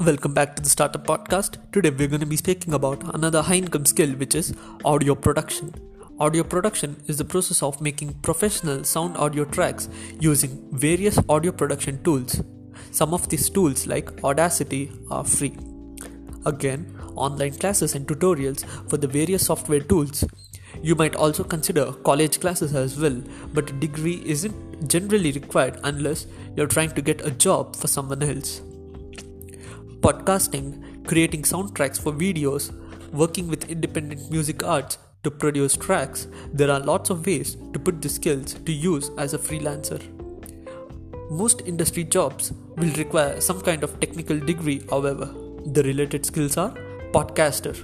Welcome back to the Startup Podcast. Today we're going to be speaking about another high income skill which is audio production. Audio production is the process of making professional sound audio tracks using various audio production tools. Some of these tools, like Audacity, are free. Again, online classes and tutorials for the various software tools. You might also consider college classes as well, but a degree isn't generally required unless you're trying to get a job for someone else podcasting, creating soundtracks for videos, working with independent music arts to produce tracks, there are lots of ways to put the skills to use as a freelancer. Most industry jobs will require some kind of technical degree, however. The related skills are podcaster.